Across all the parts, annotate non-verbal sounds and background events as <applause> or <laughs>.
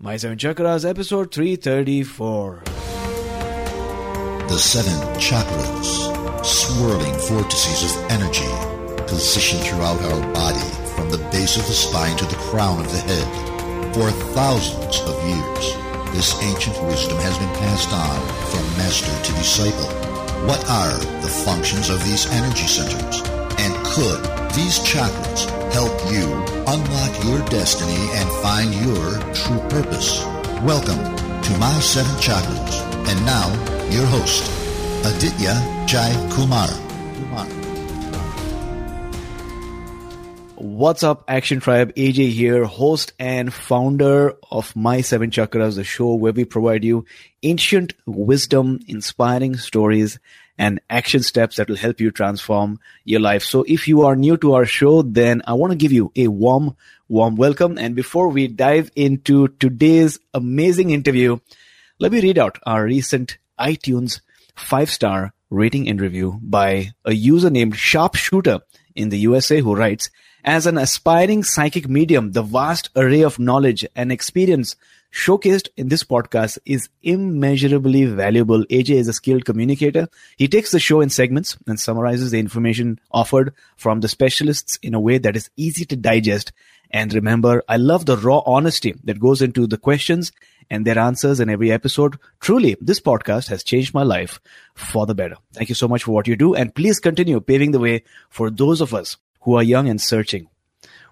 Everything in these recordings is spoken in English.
My Seven Chakras, episode 334. The seven chakras, swirling vortices of energy, positioned throughout our body from the base of the spine to the crown of the head. For thousands of years, this ancient wisdom has been passed on from master to disciple. What are the functions of these energy centers? And could these chakras help you unlock your destiny and find your true purpose? Welcome to My Seven Chakras. And now, your host, Aditya Jai Kumar. What's up, Action Tribe? AJ here, host and founder of My Seven Chakras, the show where we provide you ancient wisdom, inspiring stories, and action steps that will help you transform your life. So if you are new to our show, then I want to give you a warm, warm welcome. And before we dive into today's amazing interview, let me read out our recent iTunes five star rating and review by a user named Sharpshooter in the USA who writes, as an aspiring psychic medium, the vast array of knowledge and experience showcased in this podcast is immeasurably valuable. AJ is a skilled communicator. He takes the show in segments and summarizes the information offered from the specialists in a way that is easy to digest. And remember, I love the raw honesty that goes into the questions and their answers in every episode. Truly, this podcast has changed my life for the better. Thank you so much for what you do. And please continue paving the way for those of us who are young and searching.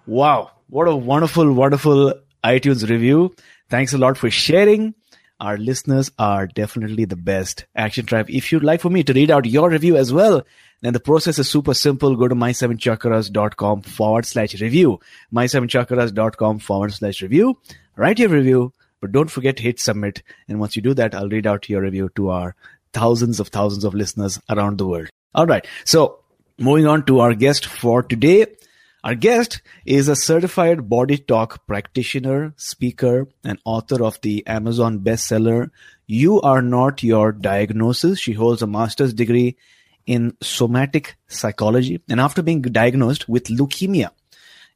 Wow. What a wonderful, wonderful iTunes review. Thanks a lot for sharing. Our listeners are definitely the best. Action Tribe. If you'd like for me to read out your review as well, then the process is super simple. Go to my7chakras.com forward slash review. My7chakras.com forward slash review. Write your review, but don't forget to hit submit. And once you do that, I'll read out your review to our thousands of thousands of listeners around the world. All right. So moving on to our guest for today. Our guest is a certified body talk practitioner, speaker, and author of the Amazon bestseller, You Are Not Your Diagnosis. She holds a master's degree in somatic psychology. And after being diagnosed with leukemia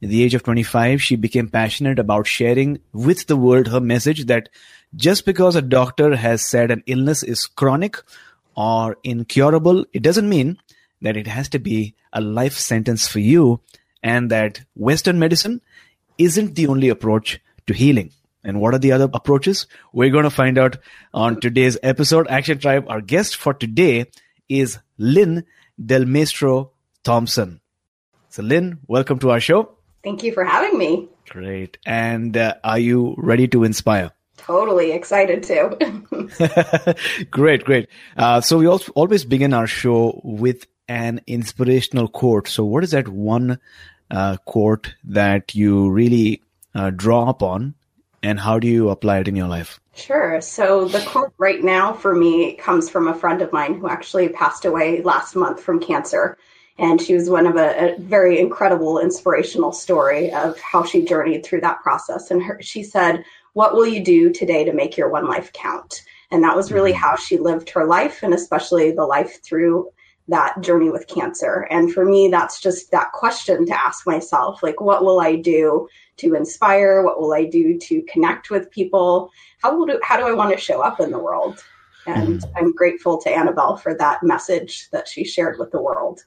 at the age of 25, she became passionate about sharing with the world her message that just because a doctor has said an illness is chronic or incurable, it doesn't mean that it has to be a life sentence for you and that Western medicine isn't the only approach to healing. And what are the other approaches? We're going to find out on today's episode. Action Tribe, our guest for today is Lynn Del Maestro Thompson. So, Lynn, welcome to our show. Thank you for having me. Great. And uh, are you ready to inspire? Totally excited to. <laughs> great, great. Uh, so, we also always begin our show with an inspirational quote. So, what is that one uh, quote that you really uh, draw upon, and how do you apply it in your life? Sure. So, the quote right now for me comes from a friend of mine who actually passed away last month from cancer. And she was one of a, a very incredible, inspirational story of how she journeyed through that process. And her, she said, what will you do today to make your one life count? And that was really mm-hmm. how she lived her life, and especially the life through that journey with cancer. And for me, that's just that question to ask myself like, what will I do to inspire? What will I do to connect with people? How, will do, how do I want to show up in the world? And mm. I'm grateful to Annabelle for that message that she shared with the world.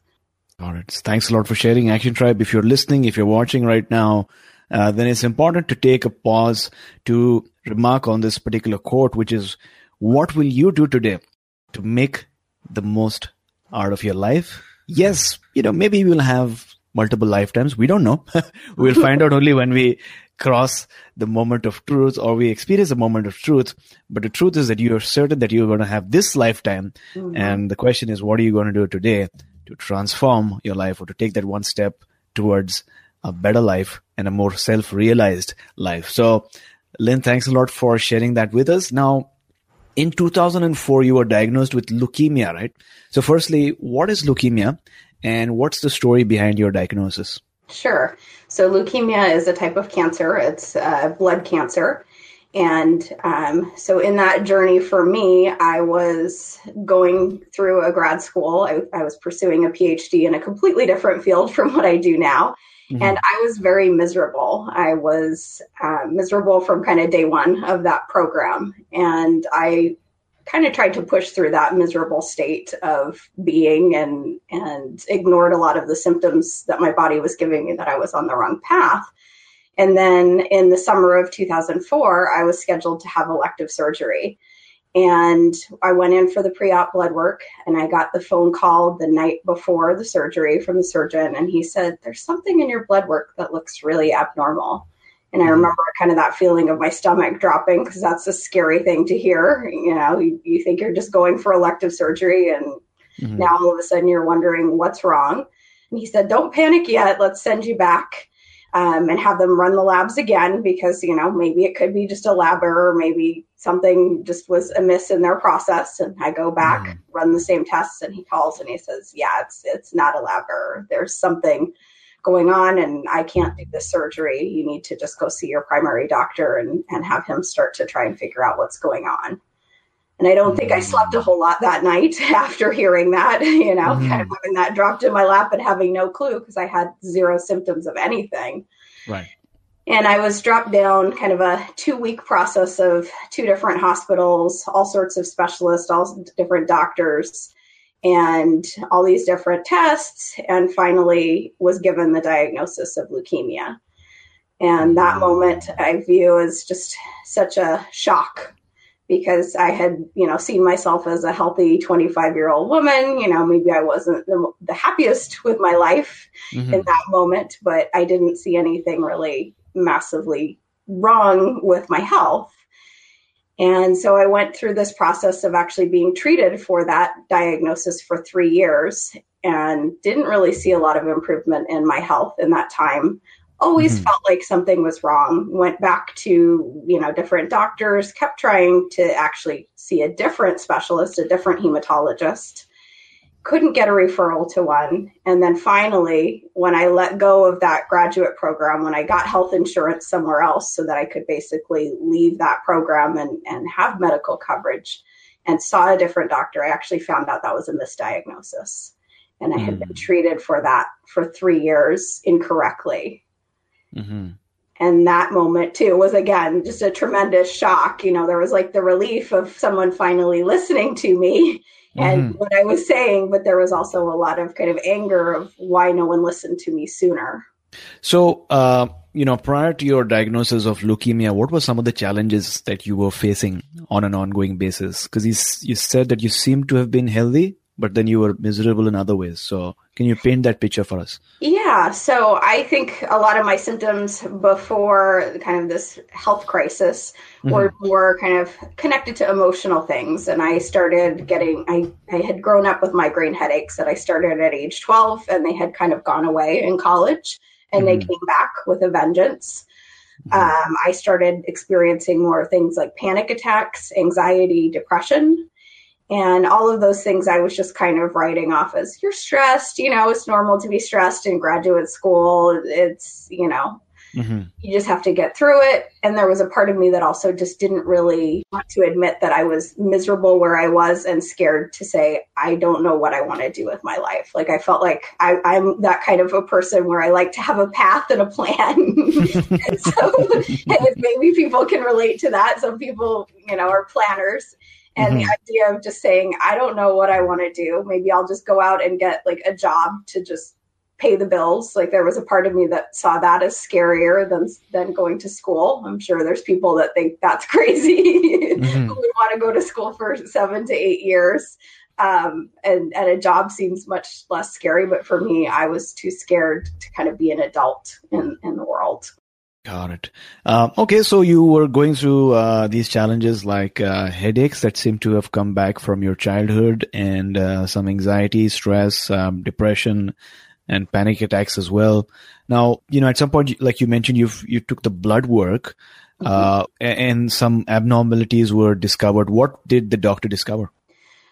All right. Thanks a lot for sharing, Action Tribe. If you're listening, if you're watching right now, uh, then it's important to take a pause to remark on this particular quote, which is, What will you do today to make the most out of your life. Yes, you know, maybe we'll have multiple lifetimes. We don't know. <laughs> we'll find out only when we cross the moment of truth or we experience a moment of truth. But the truth is that you are certain that you're going to have this lifetime. Mm-hmm. And the question is, what are you going to do today to transform your life or to take that one step towards a better life and a more self realized life? So, Lynn, thanks a lot for sharing that with us. Now, in 2004 you were diagnosed with leukemia right? So firstly what is leukemia and what's the story behind your diagnosis? Sure. So leukemia is a type of cancer. It's uh, blood cancer. And um, so in that journey for me i was going through a grad school. I, I was pursuing a phd in a completely different field <laughs> from what i do now Mm-hmm. And I was very miserable. I was uh, miserable from kind of day one of that program. And I kind of tried to push through that miserable state of being and and ignored a lot of the symptoms that my body was giving me that I was on the wrong path. And then in the summer of 2004, I was scheduled to have elective surgery. And I went in for the pre op blood work and I got the phone call the night before the surgery from the surgeon. And he said, There's something in your blood work that looks really abnormal. And I mm-hmm. remember kind of that feeling of my stomach dropping because that's a scary thing to hear. You know, you, you think you're just going for elective surgery and mm-hmm. now all of a sudden you're wondering what's wrong. And he said, Don't panic yet. Let's send you back um, and have them run the labs again because you know maybe it could be just a lab error, maybe something just was amiss in their process. And I go back, mm. run the same tests, and he calls and he says, "Yeah, it's it's not a lab error. There's something." going on and I can't do this surgery. You need to just go see your primary doctor and, and have him start to try and figure out what's going on. And I don't think I slept a whole lot that night <laughs> after hearing that, <laughs> you know, mm-hmm. kind of having that dropped in my lap and having no clue because I had zero symptoms of anything. Right. And I was dropped down kind of a two week process of two different hospitals, all sorts of specialists, all different doctors, and all these different tests. And finally was given the diagnosis of leukemia. And that moment I view as just such a shock because I had, you know, seen myself as a healthy 25 year old woman. You know, maybe I wasn't the, the happiest <laughs> with my life mm-hmm. in that moment, but I didn't see anything really massively wrong with my health. And so I went through this process of actually being treated for that diagnosis for three years and didn't really see a lot of improvement in my health in that time always mm-hmm. felt like something was wrong. Went back to you know different doctors kept trying to actually see a different specialist a different hematologist. Couldn't get a referral to one. And then finally when i let go of that graduate program when i got health insurance somewhere else so that i could basically leave that program and, and have medical coverage and saw a different doctor i actually found out that was a misdiagnosis. And i had been mm. treated for that for three years incorrectly Mm-hmm. And that moment too was again just a tremendous shock. You know, there was like the relief of someone finally listening to me and mm-hmm. what I was saying, but there was also a lot of kind of anger of why no one listened to me sooner. So, uh, you know, prior to your diagnosis of leukemia, what were some of the challenges that you were facing on an ongoing basis? Because you, you said that you seem to have been healthy but then you were miserable in other ways. So, can you paint that picture for us? Yeah. So, I think a lot of my symptoms before kind of this health crisis mm-hmm. were more kind of connected to emotional things. And I started getting, I, I had grown up with migraine headaches that I started at age 12, and they had kind of gone away in college and mm-hmm. they came back with a vengeance. Mm-hmm. Um, I started experiencing more things like panic attacks, anxiety, depression. And all of those things I was just kind of writing off as you're stressed, you know, it's normal to be stressed in graduate school. It's, you know, Mm-hmm. You just have to get through it. And there was a part of me that also just didn't really want to admit that I was miserable where I was and scared to say, I don't know what I want to do with my life. Like I felt like I, am that kind of a person where I like to have a path and a plan. <laughs> <laughs> and so and maybe people can relate to that. Some people, you know, are planners. And mm-hmm. the idea of just saying, I don't know what I want to do. Maybe I'll just go out and get like a job to just pay the bills. Like there was a part of me that saw that as scarier than than going to school. I'm sure there's people that think that's <laughs> crazy. mm-hmm. Who would want to go to school for seven to eight years. Um, and, and a job seems much less scary, but for me, I was too scared to kind of be an adult in, in the world. Got it. Um, okay, so you were going through uh, these challenges like uh, headaches that seem to have come back from your childhood, and uh, some anxiety, stress, um, depression, and panic attacks as well. Now, you know, at some point, like you mentioned, you you took the blood work, mm-hmm. Uh, and some abnormalities were discovered. What did the doctor discover?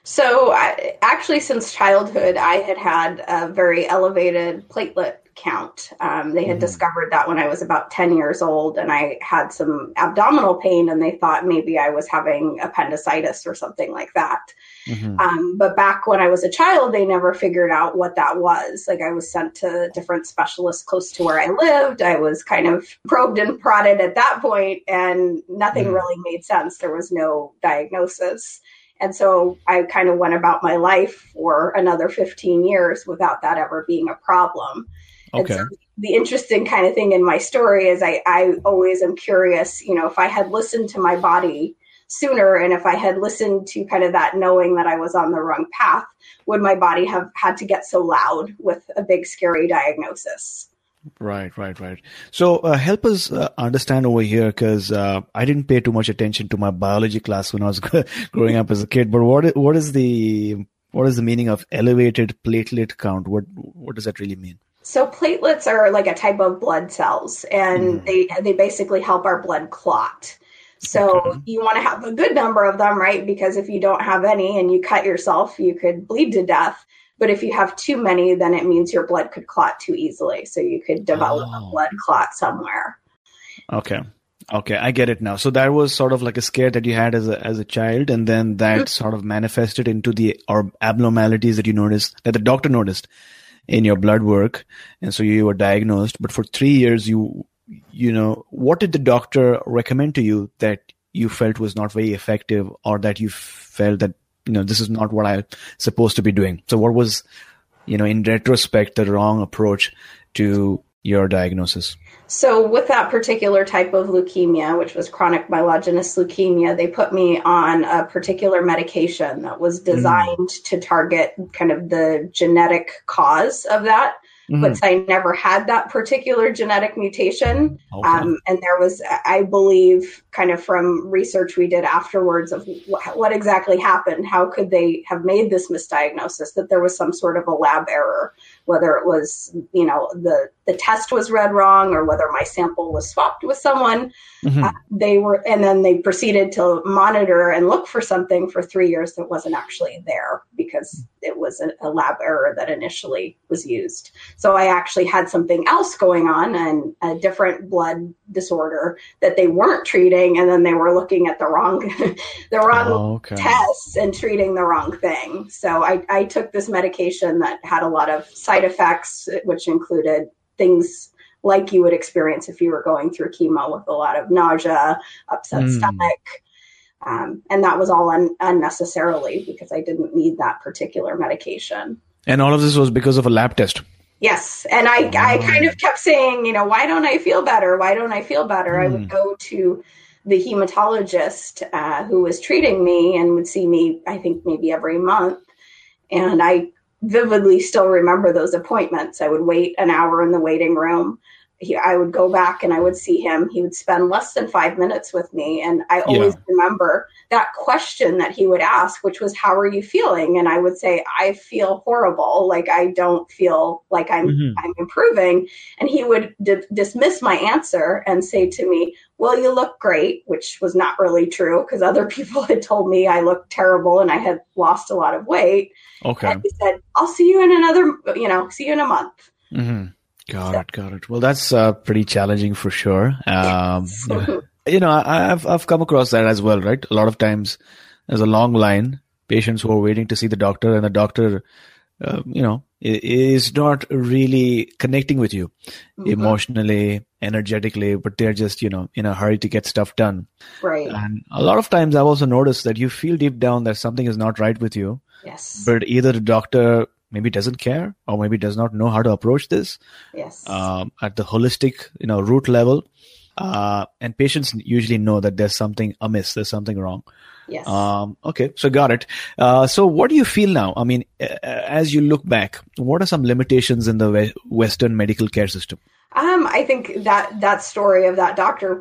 So, I, actually, since childhood, I had had a very elevated platelet count. Um, they had mm-hmm. discovered that when I was about 10 years old and I had some abdominal pain and they thought maybe I was having appendicitis or something like that. Mm-hmm. Um, but back when I was a child, they never figured out what that was. Like I was sent to different specialists close to where I lived. I was kind of probed and prodded at that point and nothing mm-hmm. really made sense. There was no diagnosis. And so I kind of went about my life for another 15 years without that ever being a problem. Okay. So the interesting kind of thing in my story is I, I always am curious, you know, if I had listened to my body sooner and if I had listened to kind of that knowing that I was on the wrong path, would my body have had to get so loud with a big scary diagnosis? Right, right, right. So uh, help us uh, understand over here because uh, I didn't pay too much attention to my biology class when I was <laughs> growing up as a kid. But what what is the what is the meaning of elevated platelet count? What what does that really mean? So platelets are like a type of blood cells, and mm. they they basically help our blood clot. So okay. you want to have a good number of them, right? Because if you don't have any and you cut yourself, you could bleed to death. But if you have too many, then it means your blood could clot too easily. So you could develop oh. a blood clot somewhere. Okay. Okay, I get it now. So that was sort of like a scare that you had as a as a child, and then that mm-hmm. sort of manifested into the or abnormalities that you noticed that the doctor noticed in your blood work, and so you were diagnosed. But for three years, you you know what did the doctor recommend to you that you felt was not very effective, or that you felt that you know this is not what I'm supposed to be doing. So what was you know in retrospect the wrong approach to your diagnosis? So, with that particular type of leukemia, which was chronic myelogenous leukemia, they put me on a particular medication that was mm. designed mm. to target kind of the genetic cause of that mm-hmm. but I never had that particular genetic mutation. Okay. Um, and there was, I believe, kind of from research we did afterwards of wh- what exactly happened. How could they have made this misdiagnosis? That there was some sort of a lab error, whether it was, you know, the the test was read wrong or whether my sample was swapped with someone. Mm-hmm. Uh, they were, and then they proceeded to monitor and look for something for three years that wasn't actually there because it was a, a lab error that initially was used. So I actually had something else going on and a different blood disorder that they weren't treating, and then they were looking at the wrong, <laughs> the wrong oh, okay. tests and treating the wrong thing. So I, I took this medication that had a lot of side effects, which included things like you would experience if you were going through chemo with a lot of nausea, upset mm. stomach. Um, and that was all un- unnecessarily because I didn't need that particular medication. And all of this was because of a lab test. Yes. And I, oh. I kind of kept saying, you know, why don't I feel better? Why don't I feel better? Mm. I would hmm. go to the hematologist uh, who was treating me and would see me, I think, maybe every month. And I vividly still remember those appointments. I would wait an hour in the waiting room he, I would go back and I would see him. He would spend less than five minutes with me. And I always yeah. remember that question that he would ask, which was, How are you feeling? And I would say, I feel horrible. Like I don't feel like I'm, mm-hmm. I'm improving. And he would d- dismiss my answer and say to me, Well, you look great, which was not really true because other <laughs> people had told me I looked terrible and I had lost a lot of weight. Okay. And he said, I'll see you in another, you know, see you in a month. Mm-hmm. Got so. it. Got it. Well, that's uh, pretty challenging for sure. Um, <laughs> you know, I, I've I've come across that as well, right? A lot of times, there's a long line, patients who are waiting to see the doctor, and the doctor, uh, you know, is not really connecting with you mm-hmm. emotionally, energetically, but they're just, you know, in a hurry to get stuff done. Right. And a lot of times I've also noticed that you feel deep down that something is not right with you. Yes. But either the doctor maybe doesn't care or maybe does not know how to approach this. Yes. Um, at the holistic, you know, root level. Uh, and patients usually know that there's something amiss, there's something wrong. Yes. Um, okay, so got it. Uh, so what do you feel now? I mean, as you look back, what are some limitations in the Western medical care system? Um, I think that that story of that doctor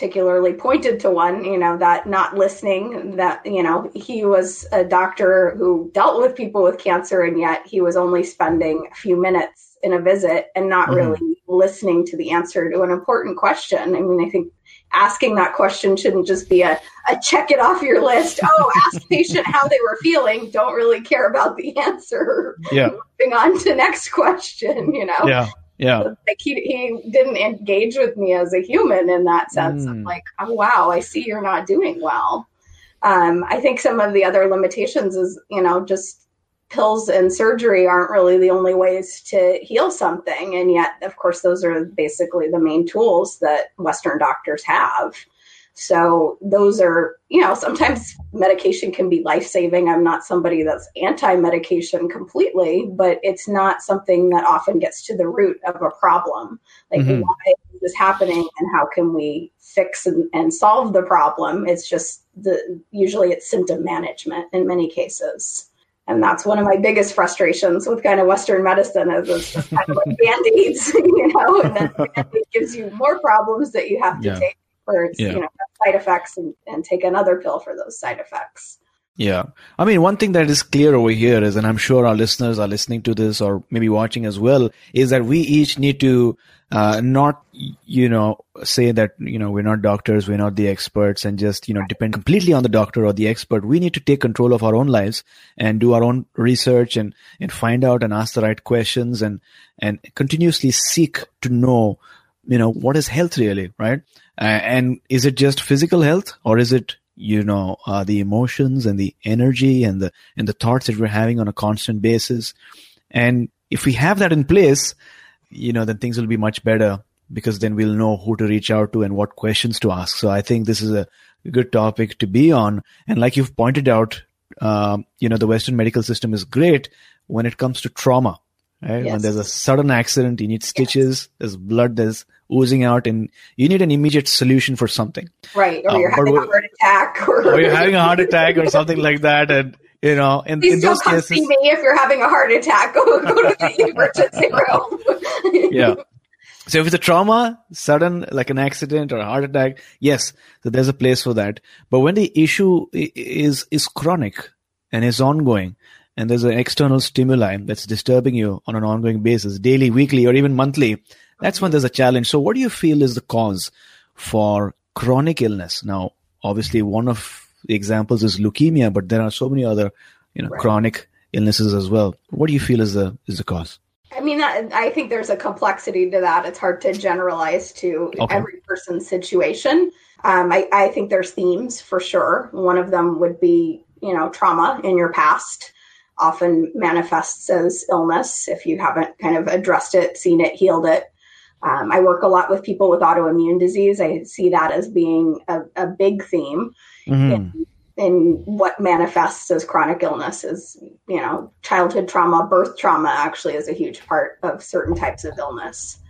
particularly pointed to one, you know, that not listening, that, you know, he was a doctor who dealt with people with cancer and yet he was only spending a few minutes in a visit and not mm-hmm. really listening to the answer to an important question. I mean, I think asking that question shouldn't just be a, a check it off your list. <laughs> Oh, ask patient how they were feeling. Don't really care about the answer. Yeah. <laughs> Moving on to next question, you know? Yeah. Yeah. Like he, he didn't engage with me as a human in that sense. Mm. like, oh, wow, I see you're not doing well. Um, I think some of the other limitations is, you know, just pills and surgery aren't really the only ways to heal something. And yet, of course, those are basically the main tools that Western doctors have. So those are, you know, sometimes medication can be life saving. I'm not somebody that's anti medication completely, but it's not something that often gets to the root of a problem. Like, mm-hmm. why is this happening and how can we fix and, and solve the problem? It's just the, usually it's symptom management in many cases and that's one of my biggest frustrations with kind of Western medicine is it's just kind of like <laughs> band-aids, <laughs> you know, and then it gives you more problems that you have to yeah. take its, yeah. you know, side effects and, and take another pill for those side effects. Yeah. I mean, one thing that is clear over here is, and I'm sure our listeners are listening to this or maybe watching as well, is that we each need to uh, not you know say that you know we're not doctors we're not the experts and just you know depend completely on the doctor or the expert we need to take control of our own lives and do our own research and and find out and ask the right questions and and continuously seek to know you know what is health really right and is it just physical health or is it you know uh, the emotions and the energy and the and the thoughts that we're having on a constant basis and if we have that in place you know, then things will be much better because then we'll know who to reach out to and what questions to ask. So I think this is a good topic to be on. And like you've pointed out, um, you know, the Western medical system is great when it comes to trauma. Right? Yes. When there's a sudden accident, you need stitches, yes. there's blood that's oozing out, and you need an immediate solution for something. Right. Or um, you're having a heart attack. Or, or you're having a heart attack or something like that. And you know, in, Please in those come cases, see me if you're having a heart attack. <laughs> Go, go to the emergency room. <laughs> yeah. So if it's a trauma, sudden, like an accident or a heart attack, yes, so there's a place for that. But when the issue is is chronic and is ongoing, and there's an external stimuli that's disturbing you on an ongoing basis, daily, weekly, or even monthly, that's when there's a challenge. So what do you feel is the cause for chronic illness? Now, obviously, one of the examples is leukemia, but there are so many other, you know, right. chronic illnesses as well. What do you feel is the is the cause? I mean, I think there's a complexity to that. It's hard to generalize to okay. every person's situation. Um, I, I think there's themes for sure. One of them would be, you know, trauma in your past often manifests as illness if you haven't kind of addressed it, seen it, healed it. Um, I work a lot with people with autoimmune disease. I see that as being a, a big theme mm-hmm. in, in, what manifests as chronic illness is, you know, childhood trauma, birth trauma actually is a huge part of certain types of illness.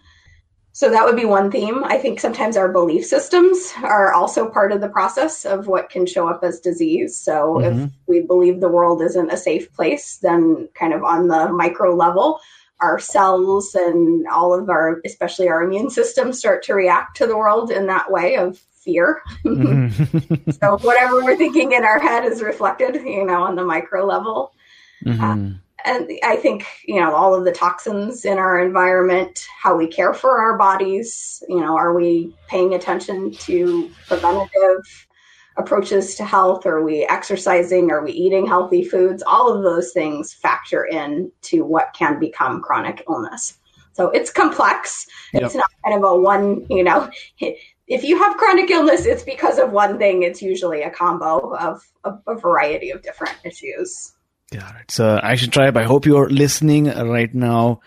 So that would be one theme. I think sometimes our belief systems are also part of the process of what can show up as disease. So mm-hmm. if we believe the world isn't a safe place, then kind of on the micro level, our cells and all of our, especially our immune system, start to react to the world in that way of fear. Mm-hmm. so whatever we're thinking in our head is reflected, you know, on the micro level. Mm-hmm. Uh, and I think, you know, all of the toxins in our environment, how we care for our bodies, you know, are we paying attention to preventative approaches to health? Are we exercising? Are we eating healthy foods? All of those things factor in to what can become chronic illness. So it's complex. Yep. It's not kind of a one, you know, <laughs> if you have chronic illness, it's because of one thing. It's usually a combo of, of a variety of different issues. Got it. So Action Tribe, I hope you're listening right now.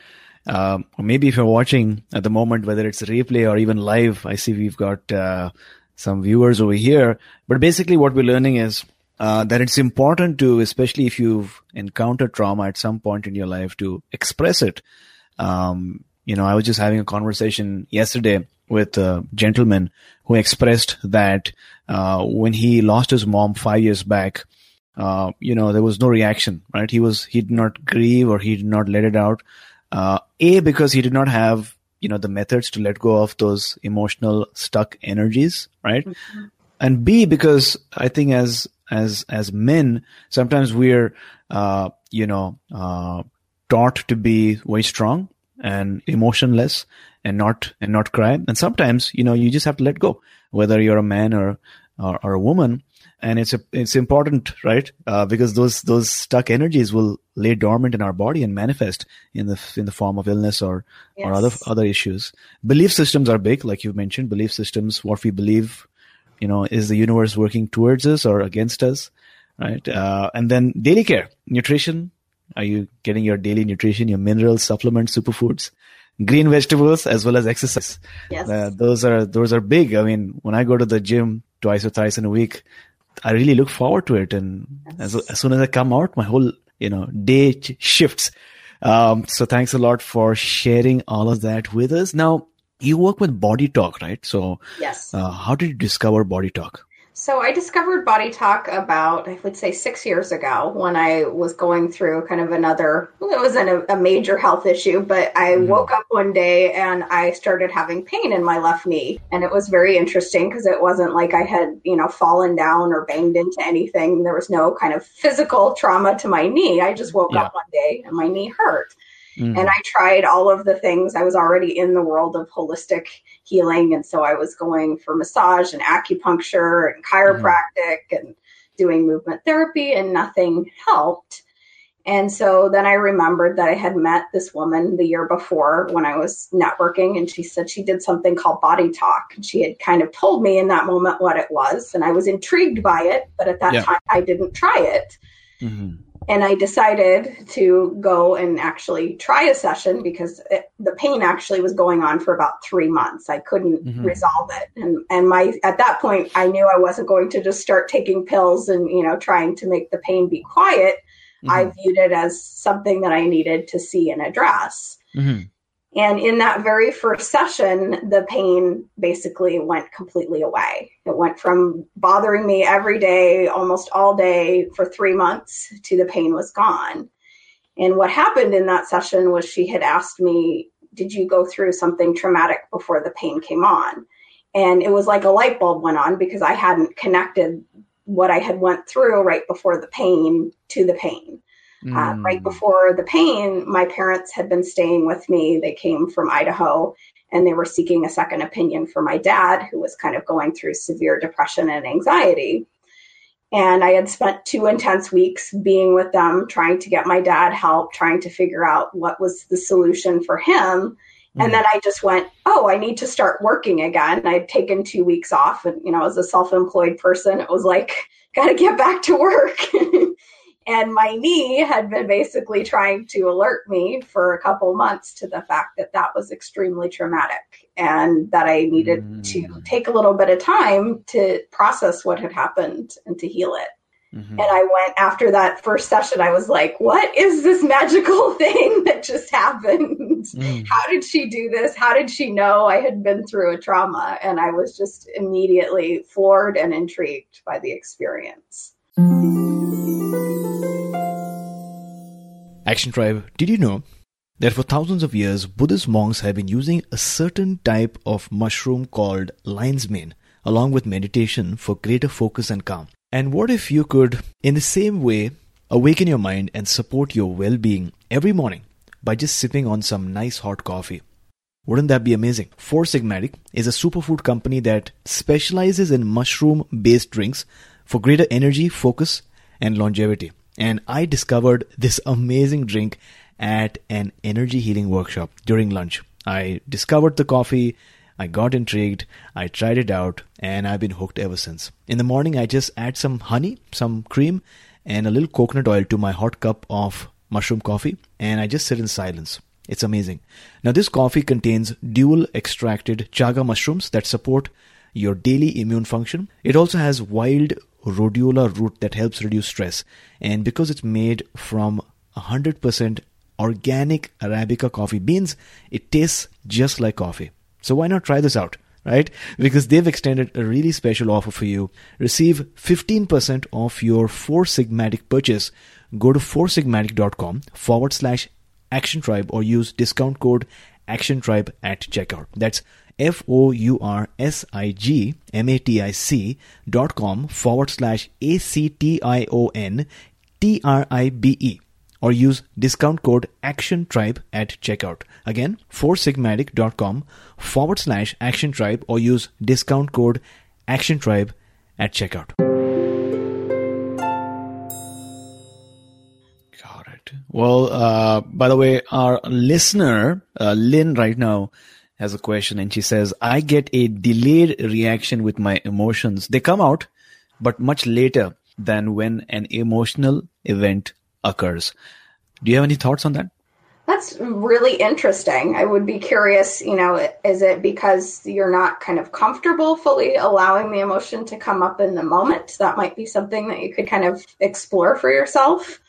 Um, or maybe if you're watching at the moment, whether it's a replay or even live, I see we've got uh, some viewers over here. But basically, what we're learning is uh, that it's important to, especially if you've encountered trauma at some point in your life, to express it. Um, you know, I was just having a conversation yesterday with a gentleman who expressed that uh, when he lost his mom five years back, uh, you know, there was no reaction, right? He was, he did not grieve or he did not let it out. Uh, a, because he did not have, you know, the methods to let go of those emotional stuck energies, right? Mm-hmm. And B, because I think as, as, as men, sometimes we're, uh, you know, uh, taught to be very strong and emotionless and not and not cry. And sometimes, you know, you just have to let go, whether you're a man or or, or a woman. And it's a, it's important, right? Uh, because those those stuck energies will lay dormant in our body and manifest in the in the form of illness or yes. or other other issues. Belief systems are big, like you mentioned. Belief systems, what we believe, you know, is the universe working towards us or against us, right? Uh, and then daily care, nutrition. Are you getting your daily nutrition, your minerals, supplements, superfoods? green vegetables as well as exercise. Yes. Uh, those are those are big. I mean, when I go to the gym twice or thrice in a week, I really look forward to it. And yes. as, as soon as I come out, my whole you know day ch- shifts. Um, so thanks a lot for sharing all of that with us. Now you work with Body Talk, right? So yes. Uh, how did you discover Body Talk? So I discovered Body Talk about, I would say, six years ago when I was going through kind of another, it wasn't a, a major health issue, but I mm. woke up one day and I started having pain in my left knee. And it was very interesting because it wasn't like I had, you know, fallen down or banged into anything. There was no kind of physical trauma to my knee. I just woke yeah. up one day and my knee hurt. Mm. And I tried all of the things. I was already in the world of holistic healing. And so I was going for massage and acupuncture and chiropractic mm. and doing movement therapy, and nothing helped. And so then I remembered that I had met this woman the year before when I was networking, and she said she did something called Body Talk. And she had kind of told me in that moment what it was, and I was intrigued by it, but at that yeah. time I didn't try it. Mm-hmm and I decided to go and actually try a session because it, the pain actually was going on for about three months. I couldn't mm-hmm. resolve it, and and my at that point I knew I wasn't going to just start taking pills and you know trying to make the pain be quiet. Mm-hmm. I viewed it as something that I needed to see and address. Mm-hmm. And in that very first session, the pain basically went completely away. It went from bothering me every day, almost all day for three months, to the pain was gone. And what happened in that session was she had asked me, Did you go through something traumatic before the pain came on? And it was like a light bulb went on because I hadn't connected what I had went through right before the pain to the pain. Mm. Uh, right mm. before the pain, my parents had been staying with me. They came from Idaho and they were seeking a second opinion for my dad, who was kind of going through severe depression and anxiety. And I had spent two intense weeks being with them, trying to get my dad help, trying to figure out what was the solution for him. And mm. then I just went, oh, I need to start working again. I'd taken two weeks off. And, you know, as a self employed person, it was like, got to get back to work. <laughs> And my knee had been basically trying to alert me for a couple months to the fact that that was extremely traumatic and that I needed mm. to take a little bit of time to process what had happened and to heal it. Mm-hmm. And I went after that first session, I was like, what is this magical <laughs> thing that just happened? Mm. How did she do this? How did she know I had been through a trauma? And I was just immediately floored and intrigued by the experience. Action Tribe, did you know that for thousands of years Buddhist monks have been using a certain type of mushroom called lion's mane along with meditation for greater focus and calm? And what if you could, in the same way, awaken your mind and support your well being every morning by just sipping on some nice hot coffee? Wouldn't that be amazing? Four Sigmatic is a superfood company that specializes in mushroom based drinks for greater energy, focus, and longevity and I discovered this amazing drink at an energy healing workshop during lunch. I discovered the coffee, I got intrigued, I tried it out, and I've been hooked ever since. In the morning, I just add some honey, some cream, and a little coconut oil to my hot cup of mushroom coffee, and I just sit in silence. It's amazing. Now, this coffee contains dual extracted chaga mushrooms that support your daily immune function. It also has wild rhodiola root that helps reduce stress. And because it's made from 100% organic Arabica coffee beans, it tastes just like coffee. So why not try this out? Right? Because they've extended a really special offer for you. Receive 15% off your Four Sigmatic purchase. Go to foursigmatic.com forward slash action tribe or use discount code action tribe at checkout. That's F O U R S I G M A T I C dot com forward slash A C T I O N T R I B E or use discount code action tribe at checkout. Again, foursigmatic.com forward slash action tribe or use discount code action tribe at checkout. Got it. Well, uh, by the way, our listener, uh, Lynn, right now has a question and she says, I get a delayed reaction with my emotions. They come out, but much later than when an emotional event occurs. Do you have any thoughts on that? That's really interesting. I would be curious, you know, is it because you're not kind of comfortable fully allowing the emotion to come up in the moment? That might be something that you could kind of explore for yourself.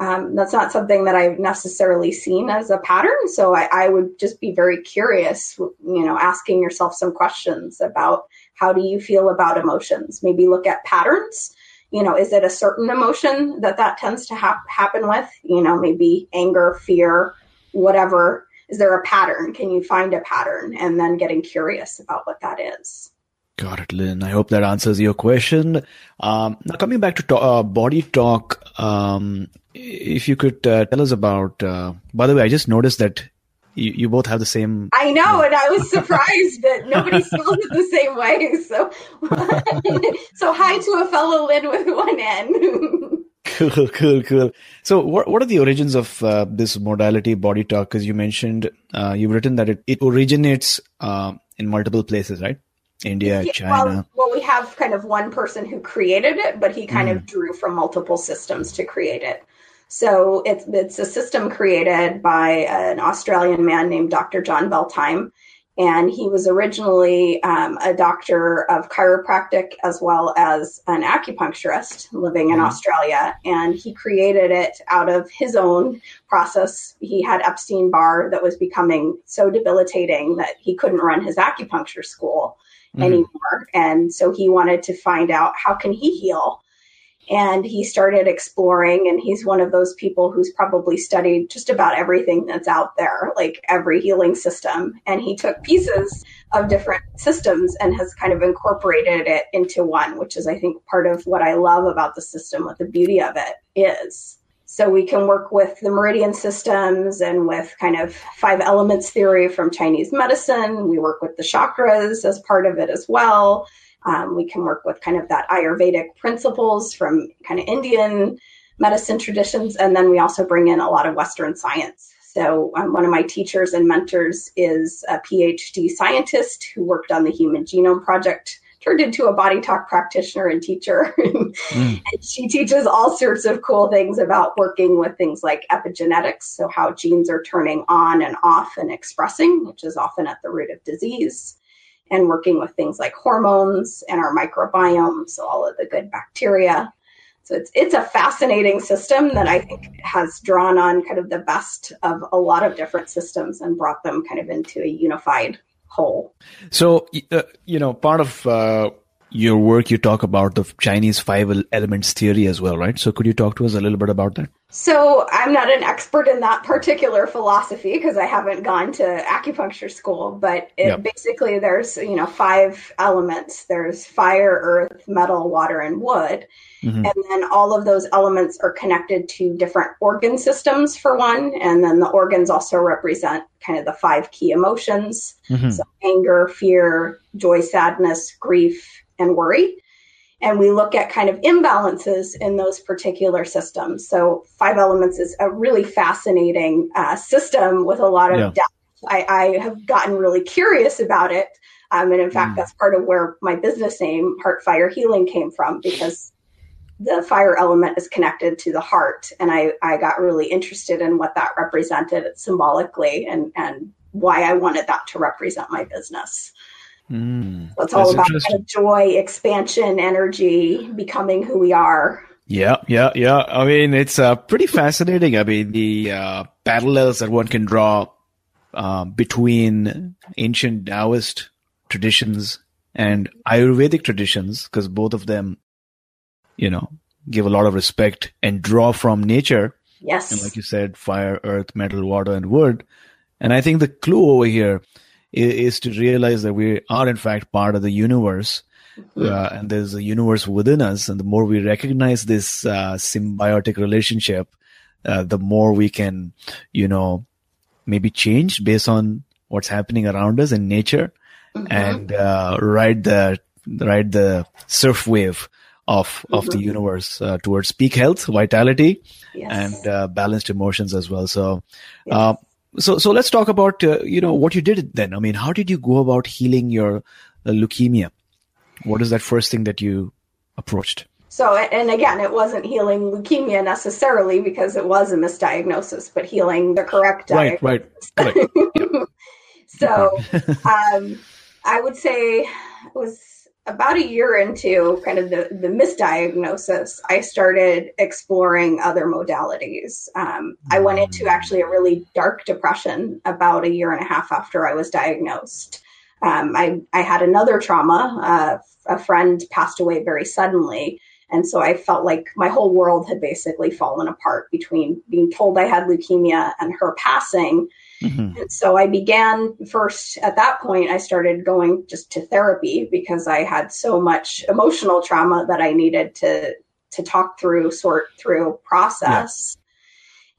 Um, that's not something that I've necessarily seen as a pattern. So I, I would just be very curious, you know, asking yourself some questions about how do you feel about emotions? Maybe look at patterns. You know, is it a certain emotion that that tends to ha- happen with? You know, maybe anger, fear, whatever. Is there a pattern? Can you find a pattern? And then getting curious about what that is. Got it, Lynn. I hope that answers your question. Um, now, coming back to to- uh, body talk, um, if you could uh, tell us about. Uh, by the way, I just noticed that you, you both have the same. I know, and I was <laughs> surprised that nobody spells it the same way. So, <laughs> so hi to a fellow Lynn with one N. Cool, cool, cool. So, what what are the origins of uh, this modality, body talk? Because you mentioned uh, you've written that it, it originates uh, in multiple places, right? India, Yeah, China. Well, well, we have kind of one person who created it, but he kind of drew from multiple systems to create it. So it's it's a system created by an Australian man named Dr. John Veltheim, and he was originally um, a doctor of chiropractic as well as an acupuncturist living in Australia, and he created it out of his own process. He had Epstein Barr that was becoming so debilitating that he couldn't run his acupuncture school anymore, and so he wanted to find out how can he heal and he started exploring and he's one of those people who's probably studied just about everything that's out there like every healing system. And he took pieces of different systems and has kind of incorporated it into one which is i think part of what i love about the system what the beauty of it is. So we can work with the meridian systems and with kind of five elements theory from chinese medicine. We work with the chakras as part of it as well um, we can work with kind of that Ayurvedic principles from kind of Indian medicine traditions. And then we also bring in a lot of Western science. So, um, one of my teachers and mentors is a PhD scientist who worked on the Human Genome Project, turned into a body talk practitioner and teacher. <laughs> and she teaches all sorts of cool things about working with things like epigenetics. So, how genes are turning on and off and expressing, which is often at the root of disease and working with things like hormones and our microbiome, so all of the good bacteria. So it's it's a fascinating system that I think has drawn on kind of the best of a lot of different systems and brought them kind of into a unified whole. So, uh, you know, part of uh, your work, you talk about the Chinese five elements theory as well, right? So, could you talk to us a little bit about that? So I'm not an expert in that particular philosophy because I haven't gone to acupuncture school, but it Yep. basically there's, you know, five elements. There's fire, earth, metal, water, and wood. Mhm. And then all of those elements are connected to different organ systems for one. And then the organs also represent kind of the five key emotions. Mhm. So anger, fear, joy, sadness, grief, and worry. and we look at kind of imbalances in those particular systems. So, five elements is a really fascinating uh, system with a lot of yeah. depth. I, I, have gotten really curious about it. Um, and in fact, mm. that's part of where my business name, Heart Fire Healing, came from because the fire element is connected to the heart. And I, I got really interested in what that represented symbolically and, and why I wanted that to represent my business. Mm, so it's all about kind of joy, expansion, energy, becoming who we are. Yeah, yeah, yeah. I mean, it's uh, pretty fascinating. I mean, the uh, parallels that one can draw uh, between ancient Taoist traditions and Ayurvedic traditions, because both of them, you know, give a lot of respect and draw from nature. Yes. And like you said, fire, earth, metal, water, and wood. And I think the clue over here is, is to realize that we are in fact part of the universe. Mm-hmm. Uh, and there's a universe within us. And the more we recognize this uh, symbiotic relationship, uh, the more we can, you know, maybe change based on what's happening around us in nature mm-hmm. and uh, ride the ride the surf wave of mm-hmm. of the mm-hmm. universe uh, towards peak health, vitality, yes. and uh, balanced emotions as well. So, yes. So, so let's talk about uh, you know what you did then. I mean, how did you go about healing your uh, leukemia? What is that first thing that you approached? So, and again, it wasn't healing leukemia necessarily because it was a misdiagnosis, but healing the correct diagnosis. Right, right, correct. <laughs> so, <laughs> um, I would say it was about a year into kind of the, the misdiagnosis, I started exploring other modalities. Um, I went into actually a really dark depression about a year and a half after I was diagnosed. Um, I, I had another trauma. Uh, a friend passed away very suddenly. And so I felt like my whole world had basically fallen apart between being told I had leukemia and her passing. Mm-hmm. And so I began first at that point, I started going just to therapy because I had so much emotional trauma that I needed to, to talk through, sort through, process.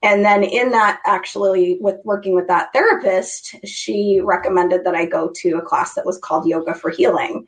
Yeah. And then in that, actually, with working with that therapist, she recommended that I go to a class that was called Yoga for Healing.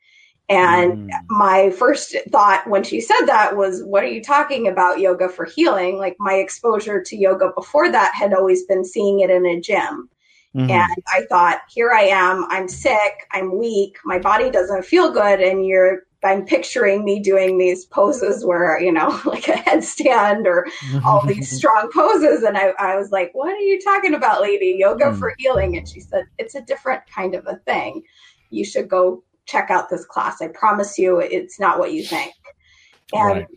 And mm. my first thought when she said that was, What are you talking about, yoga for healing? Like my exposure to yoga before that had always been seeing it in a gym. Mm-hmm. And I thought, Here I am, I'm sick, I'm weak, my body doesn't feel good. And you're, I'm picturing me doing these poses where, you know, <laughs> like a headstand or all these <laughs> strong poses. And I, I was like, What are you talking about, lady? Yoga mm. for healing. And she said, It's a different kind of a thing. You should go check out this class. I promise you, it's not what you think. And right.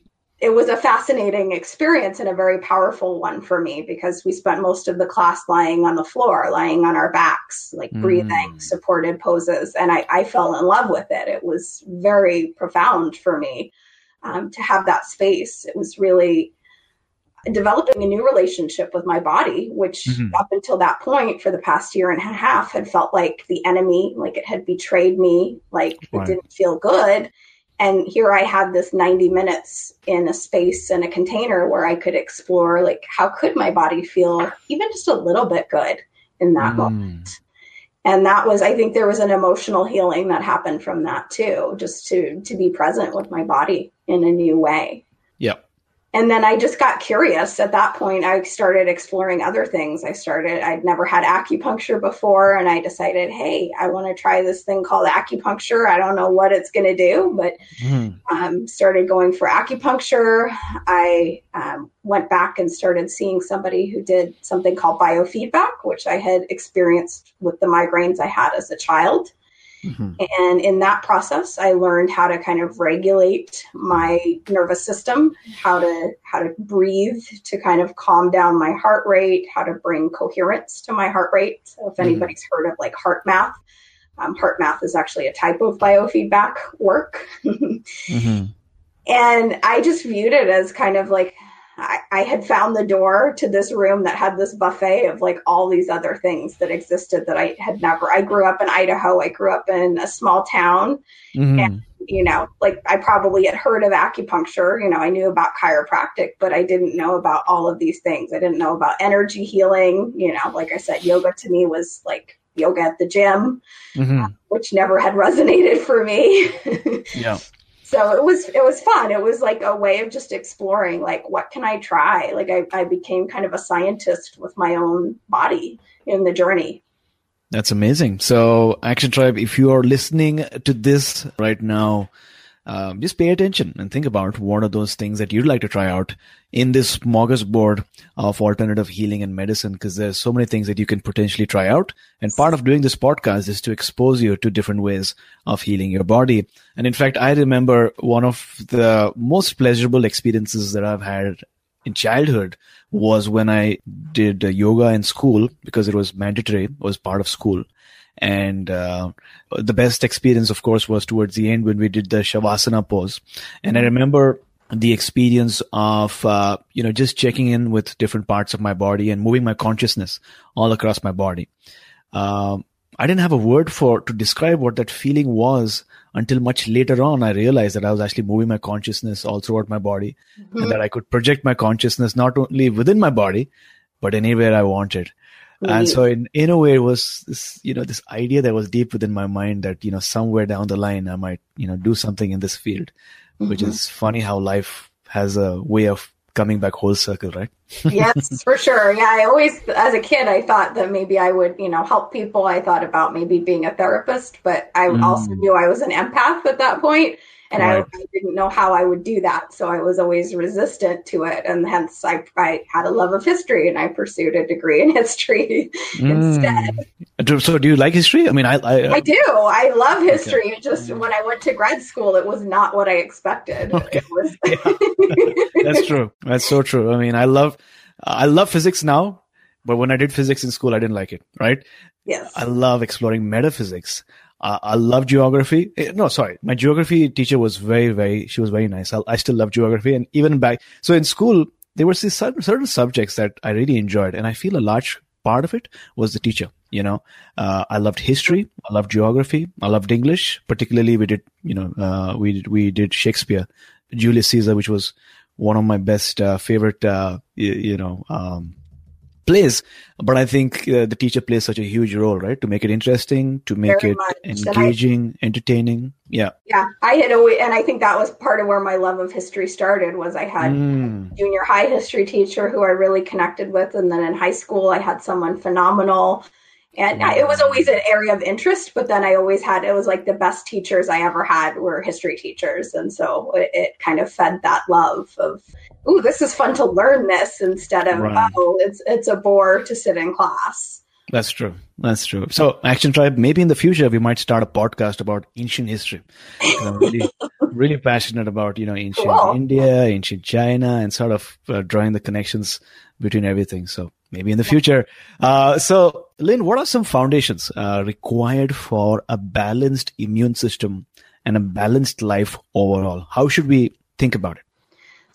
it was a fascinating experience and a very powerful one for me because we spent most of the class lying on the floor, lying on our backs, like mm. breathing, supported poses. And I, I, fell in love with it. It was very profound for me um, to have that space. It was really developing a new relationship with my body, which mm-hmm. up until that point for the past year and a half had felt like the enemy, like it had betrayed me, like right. it didn't feel good. And here I had this 90 minutes in a space in a container where I could explore, like, how could my body feel even just a little bit good in that mm. moment? And that was, I think there was an emotional healing that happened from that too, just to, to be present with my body in a new way. Yep and then I just got curious. At that point, I started exploring other things. I started, I'd never had acupuncture before, and I decided, hey, I want to try this thing called acupuncture. I don't know what it's going to do, but mm. um, started going for acupuncture. I um, went back and started seeing somebody who did something called biofeedback, which I had experienced with the migraines I had as a child. Mm-hmm. And in that process, I learned how to kind of regulate my nervous system, how to how to breathe to kind of calm down my heart rate, how to bring coherence to my heart rate. So if mm-hmm. anybody's heard of like HeartMath, um, HeartMath is actually a type of biofeedback work. <laughs> mm-hmm. And I just viewed it as kind of like I, I, had found the door to this room that had this buffet of like all these other things that existed that I had never. I grew up in Idaho. I grew up in a small town. Mm-hmm. And, you know, like I probably had heard of acupuncture. You know, I knew about chiropractic, but I didn't know about all of these things. I didn't know about energy healing. You know, like I said, yoga to me was like yoga at the gym, mm-hmm. which never had <laughs> resonated for me. yeah. So it was it was fun. It was like a way of just exploring like what can i try? Like i, I became kind of a scientist with my own body in the journey. That's amazing. So action tribe if you are listening to this right now um, just pay attention and think about what are those things that you'd like to try out in this smorgasbord of alternative healing and medicine because there's so many things that you can potentially try out. And part of doing this podcast is to expose you to different ways of healing your body. And in fact i remember one of the most pleasurable experiences that i've had in childhood was when i did yoga in school because it was mandatory it was part of school and uh, the best experience, of course, was towards the end when we did the Shavasana pose. And I remember the experience of, uh, you know, just checking in with different parts of my body and moving my consciousness all across my body. Um, I didn't have a word for to describe what that feeling was until much later on. I realized that I was actually moving my consciousness all throughout my body mm-hmm. and that I could project my consciousness not only within my body, but anywhere I wanted. And so in, in a way, it was this, you know, this idea that was deep within my mind that, you know, somewhere down the line, I might, you know, do something in this field, mm-hmm. which is funny how life has a way of coming back whole circle, right? <laughs> yes, for sure. Yeah. I always, as a kid, I thought that maybe I would, you know, help people. I thought about maybe being a therapist, but I mm. also knew I was an empath at that point and right. I, I, didn't know how I would do that. So I was always resistant to it, and hence I, I had a love of history, and I pursued a degree in <laughs> history mm. instead. So, do you like history? I mean, I I, I do. I love history. Okay. Just when I went to grad school, it was not what I expected. Okay. Was- <laughs> That's true. That's so true. I mean, I love I love physics now, but when I did physics in school, I didn't like it. Right? Yes. I love exploring metaphysics. Uh, I love geography. Eh, no, sorry. My geography teacher was very, very, she was very nice. I, I still love geography. And even back, so in school, there were certain, certain subjects that I really enjoyed. And I feel a large part of it was the teacher. You know, uh, I loved history. I loved geography. I loved English. Particularly, we did, you know, uh, we did, we did Shakespeare, Julius Caesar, which was one of my best, uh, favorite, uh, you, you know, um, plays but i think uh, the teacher plays such a huge role right to make it interesting to make Very it much. engaging I, entertaining yeah yeah i had always and i think that was part of where my love of history started was i had mm. junior high history teacher who i really connected with and then in high school i had someone phenomenal and I, it was always an area of interest but then i always had it was like the best teachers i ever had were history teachers and so it, it kind of fed that love of oh this is fun to learn this instead of right. oh, it's it's a bore to sit in class. That's true. That's true. So, Action Tribe, maybe in the future we might start a podcast about ancient history. I'm really, <laughs> really passionate about you know ancient cool. India, ancient China, and sort of uh, drawing the connections between everything. So maybe in the future. Uh, so, Lynn, what are some foundations uh, required for a balanced immune system and a balanced life overall? How should we think about it?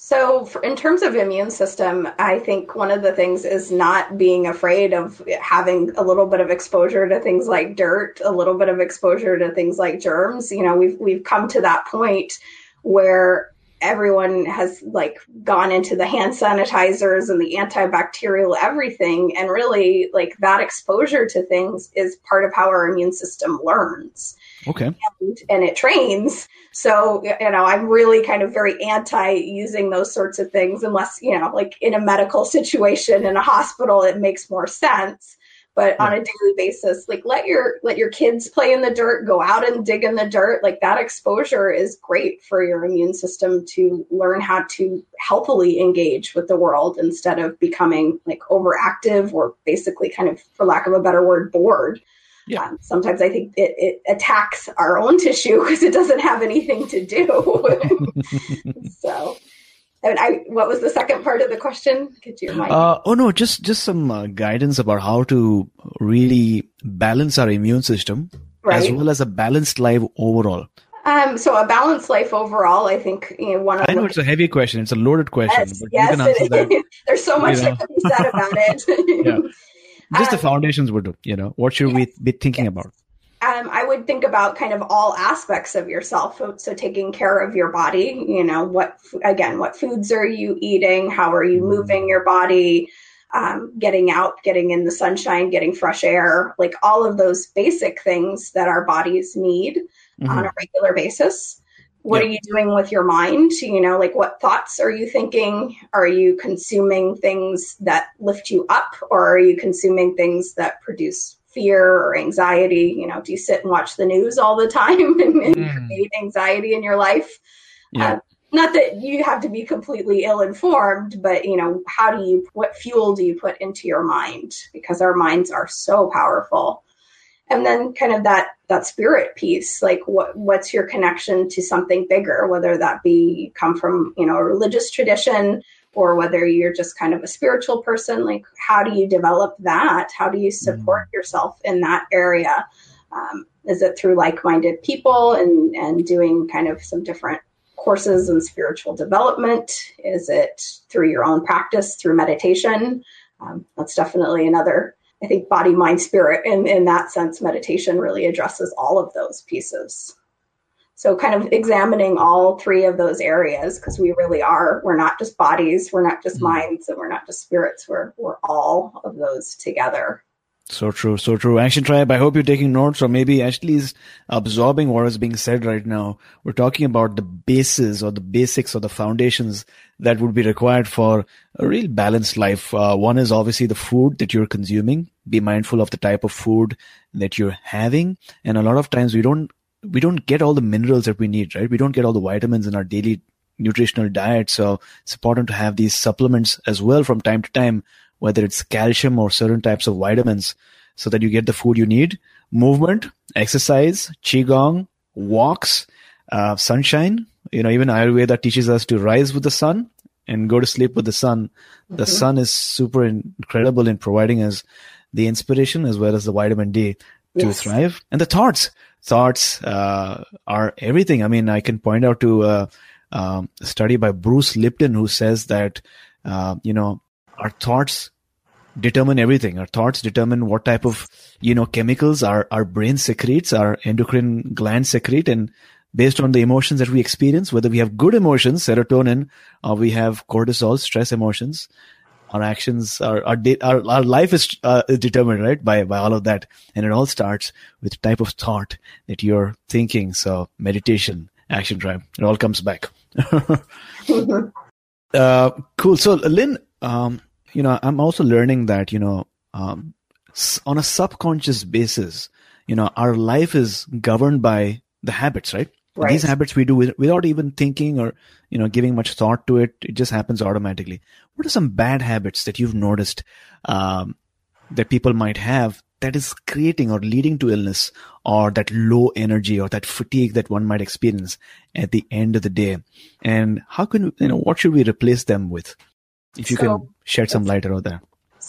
So, for, in terms of immune system, I think one of the things is not being afraid of having a little bit of exposure to things like dirt, a little bit of exposure to things like germs. You know, we've we've come to that point where everyone has like gone into the hand sanitizers and the antibacterial everything and really like that exposure to things is part of how our immune system learns Okay. And, and, it trains. So, you know, I'm really kind of very anti using those sorts of things unless, you know, like in a medical situation in a hospital, it makes more sense. But on a daily basis, like let your let your kids play in the dirt, go out and dig in the dirt. Like that exposure is great for your immune system to learn how to healthily engage with the world instead of becoming like overactive or basically kind of, for lack of a better word, bored. Yeah. Um, sometimes I think it, it attacks our own tissue because it doesn't have anything to do. <laughs> <laughs> so, and I, what was the second part of the question? Get your mind. Uh, oh no, just just some uh, guidance about how to really balance our immune system right. as well as a balanced life overall. Um, so a balanced life overall, I think you know, one of I know it's a heavy question. It's a loaded question. Yes, yes <laughs> There's so much you that can be said about it. <laughs> yeah. <laughs> Just um, the foundations would do, you know, what should yes, we be thinking yes. about? Um, I would think about kind of all aspects of yourself. So, taking care of your body, you know, what, again, what foods are you eating? How are you mm. moving your body? Um, getting out, getting in the sunshine, getting fresh air, like all of those basic things that our bodies need mm-hmm. on a regular basis. what yeah. are you doing with your mind you know like what thoughts are you thinking are you consuming things that lift you up or are you consuming things that produce fear or anxiety you know do you sit and watch the news all the <laughs> time and, and mm. create anxiety in your life yeah. Uh, not that you have to be completely ill informed but you know how do you what fuel do you put into your mind because our minds are so powerful and then kind of that that spirit piece like what what's your connection to something bigger whether that be come from you know a religious tradition or whether you're just kind of a spiritual person like how do you develop that how do you support mm. yourself in that area um, is it through like-minded people and and doing kind of some different courses in spiritual development is it through your own practice through meditation um, that's definitely another I think body, mind, spirit, and in that sense, meditation really addresses all of those pieces. So, kind of examining all three of those areas because we really are, we're not just bodies, we're not just mm-hmm. minds, and we're not just spirits, we're, we're all of those together. So true, so true. Action Tribe, I hope you're taking notes or maybe Ashley is absorbing what is being said right now. We're talking about the bases or the basics or the foundations that would be required for a real balanced life. Uh, one is obviously the food that you're consuming. Be mindful of the type of food that you're having. And a lot of times we don't, we don't get all the minerals that we need, right? We don't get all the vitamins in our daily nutritional diet. So it's important to have these supplements as well from time to time whether it's calcium or certain types of vitamins, so that you get the food you need. Movement, exercise, qigong, walks, uh, sunshine. You know, even Ayurveda teaches us to rise with the sun and go to sleep with the sun. Mm-hmm. The sun is super incredible in providing us the inspiration as well as the vitamin D to yes. thrive. And the thoughts, thoughts uh, are everything. I mean, I can point out to uh, um, a study by Bruce Lipton who says that uh, you know our thoughts determine everything. Our thoughts determine what type of, you know, chemicals our, our brain secretes, our endocrine glands secrete. And based on the emotions that we experience, whether we have good emotions, serotonin, or we have cortisol, stress emotions, our actions, our, our, our, our life is, uh, is determined, right? By, by all of that. And it all starts with type of thought that you're thinking. So meditation, action tribe, it all comes back. <laughs> uh, cool. So Lynn, um, you know, I'm also learning that, you know, um, on a subconscious basis, you know, our life is governed by the habits, right? Right. These habits we do without even thinking or, you know, giving much thought to it. It just happens automatically. What are some bad habits that you've noticed, um, that people might have that is creating or leading to illness or that low energy or that fatigue that one might experience at the end of the day? And how can, you know, what should we replace them with? If you so, can shed some light around that.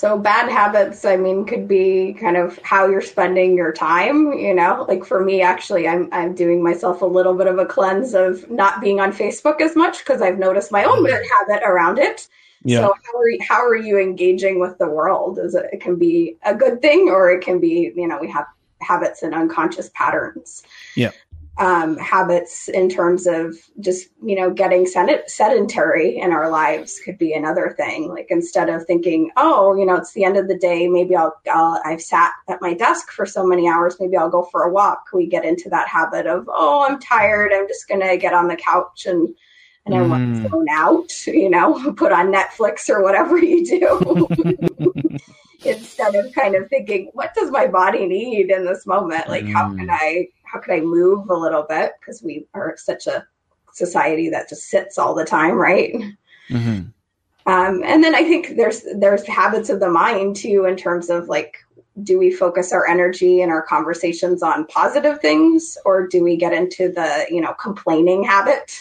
So bad habits, I mean, could be kind of how you're spending your time. You know, like for me, actually, I'm I'm doing myself a little bit of a cleanse of not being on Facebook as much because I've noticed my own bad habit around it. Yeah. So how are you, how are you engaging with the world? Is it, it can be a good thing or it can be you know we have habits and unconscious patterns. Yeah um, habits in terms of just you know getting sedentary in our lives could be another thing like instead of thinking oh you know it's the end of the day maybe I'll, I'll i've sat at my desk for so many hours maybe i'll go for a walk we get into that habit of oh i'm tired i'm just gonna get on the couch and and I mm. want to zone out, <laughs> you know, <laughs> put on Netflix or whatever you do. <laughs> Instead of kind of thinking, what does my body need in this moment? Like, mm. how can mm. I how could I move a little bit? Because we are such a society that just sits all the time, right? Mm-hmm. Um, and then I think there's there's habits of the mind too, in terms of like, do we focus our energy and our conversations on positive things, or do we get into the you know complaining habit?